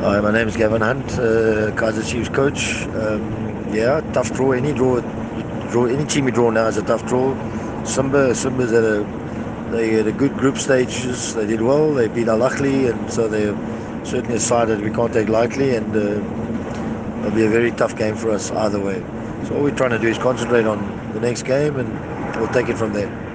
Hi, my name is Gavin Hunt, uh, Kaizer Chiefs coach. Um, yeah, tough draw. Any draw, draw any team you draw now is a tough draw. Simba, Simba's at a they had a good group stages. They did well. They beat Al Ahly, and so they're certainly a side that we can't take lightly. And uh, it'll be a very tough game for us either way. So all we're trying to do is concentrate on the next game, and we'll take it from there.